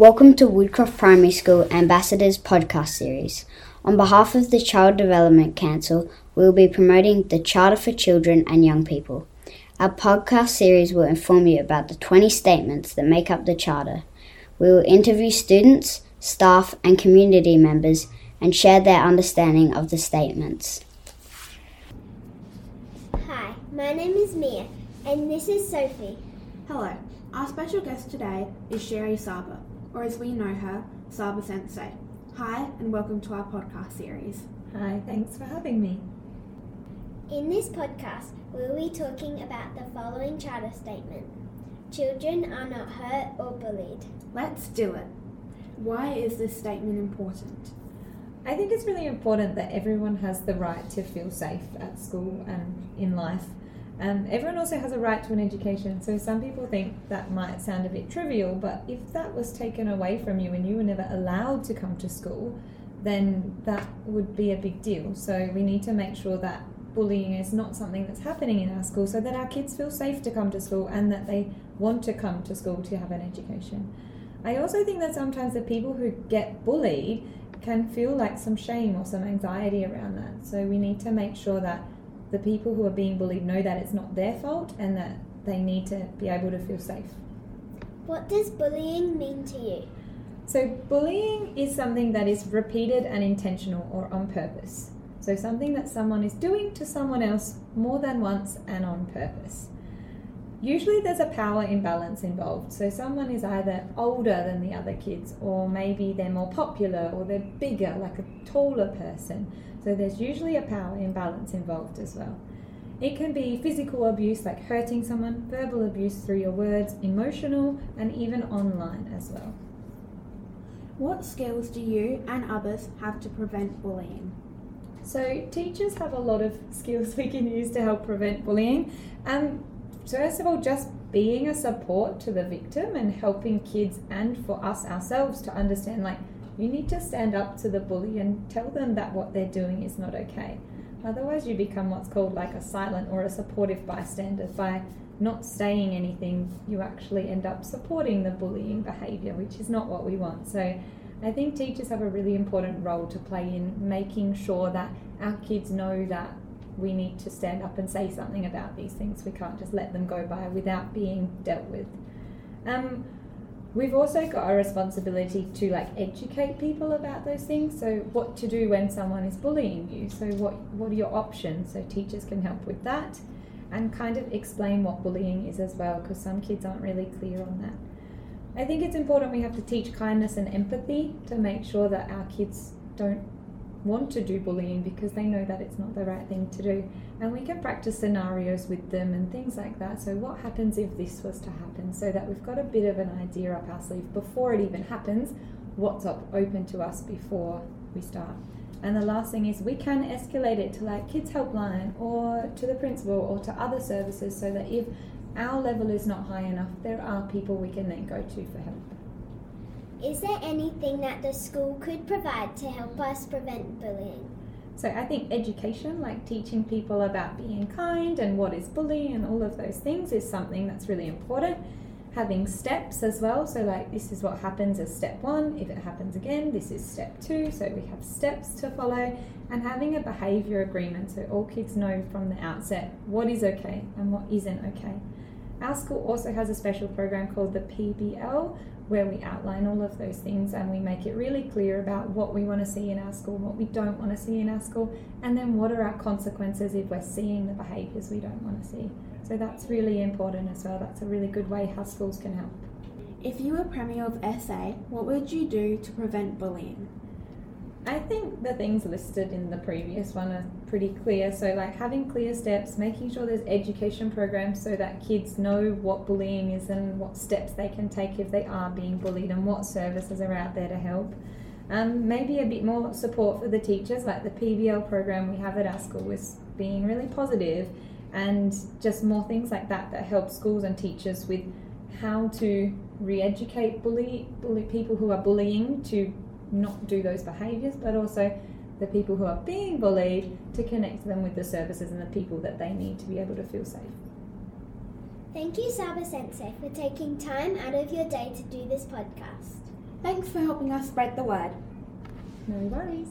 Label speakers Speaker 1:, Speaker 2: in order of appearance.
Speaker 1: Welcome to Woodcroft Primary School Ambassadors podcast series. On behalf of the Child Development Council, we will be promoting the Charter for Children and Young People. Our podcast series will inform you about the 20 statements that make up the Charter. We will interview students, staff, and community members and share their understanding of the statements.
Speaker 2: Hi, my name is Mia, and this is Sophie.
Speaker 3: Hello, our special guest today is Sherry Saba, or as we know her, Saba Sensei. Hi, and welcome to our podcast series.
Speaker 4: Hi, thanks for having me.
Speaker 2: In this podcast, we will be talking about the following charter statement Children are not hurt or bullied.
Speaker 3: Let's do it. Why is this statement important?
Speaker 4: I think it's really important that everyone has the right to feel safe at school and in life. And everyone also has a right to an education. So some people think that might sound a bit trivial, but if that was taken away from you and you were never allowed to come to school, then that would be a big deal. So we need to make sure that bullying is not something that's happening in our school so that our kids feel safe to come to school and that they want to come to school to have an education. I also think that sometimes the people who get bullied can feel like some shame or some anxiety around that. So we need to make sure that the people who are being bullied know that it's not their fault and that they need to be able to feel safe.
Speaker 2: What does bullying mean to you?
Speaker 4: So, bullying is something that is repeated and intentional or on purpose. So, something that someone is doing to someone else more than once and on purpose. Usually, there's a power imbalance involved. So, someone is either older than the other kids, or maybe they're more popular, or they're bigger, like a taller person. So, there's usually a power imbalance involved as well. It can be physical abuse, like hurting someone, verbal abuse through your words, emotional, and even online as well.
Speaker 3: What skills do you and others have to prevent bullying?
Speaker 4: So, teachers have a lot of skills we can use to help prevent bullying. Um, first of all, just being a support to the victim and helping kids and for us ourselves to understand like, you need to stand up to the bully and tell them that what they're doing is not okay. Otherwise, you become what's called like a silent or a supportive bystander. By not saying anything, you actually end up supporting the bullying behaviour, which is not what we want. So, I think teachers have a really important role to play in making sure that our kids know that we need to stand up and say something about these things. We can't just let them go by without being dealt with. Um, we've also got a responsibility to like educate people about those things. So what to do when someone is bullying you. So what what are your options? So teachers can help with that, and kind of explain what bullying is as well, because some kids aren't really clear on that. I think it's important we have to teach kindness and empathy to make sure that our kids don't want to do bullying because they know that it's not the right thing to do. And we can practice scenarios with them and things like that. So, what happens if this was to happen? So that we've got a bit of an idea up our sleeve before it even happens, what's up open to us before we start. And the last thing is we can escalate it to like kids helpline or to the principal or to other services so that if our level is not high enough, there are people we can then go to for help.
Speaker 2: Is there anything that the school could provide to help us prevent bullying?
Speaker 4: So I think education, like teaching people about being kind and what is bullying and all of those things, is something that's really important. Having steps as well, so like this is what happens as step one. If it happens again, this is step two. So we have steps to follow, and having a behaviour agreement so all kids know from the outset what is okay and what isn't okay. Our school also has a special program called the PBL, where we outline all of those things and we make it really clear about what we want to see in our school, what we don't want to see in our school, and then what are our consequences if we're seeing the behaviours we don't want to see. So that's really important as well. That's a really good way how schools can help.
Speaker 3: If you were Premier of SA, what would you do to prevent bullying?
Speaker 4: I think the things listed in the previous one are pretty clear. So, like having clear steps, making sure there's education programs so that kids know what bullying is and what steps they can take if they are being bullied and what services are out there to help. Um, maybe a bit more support for the teachers, like the PBL program we have at our school is being really positive, and just more things like that that help schools and teachers with how to re-educate bully, bully people who are bullying to not do those behaviours, but also the people who are being bullied to connect them with the services and the people that they need to be able to feel safe.
Speaker 2: Thank you, Saba Sensei, for taking time out of your day to do this podcast.
Speaker 3: Thanks for helping us spread the word.
Speaker 4: No worries.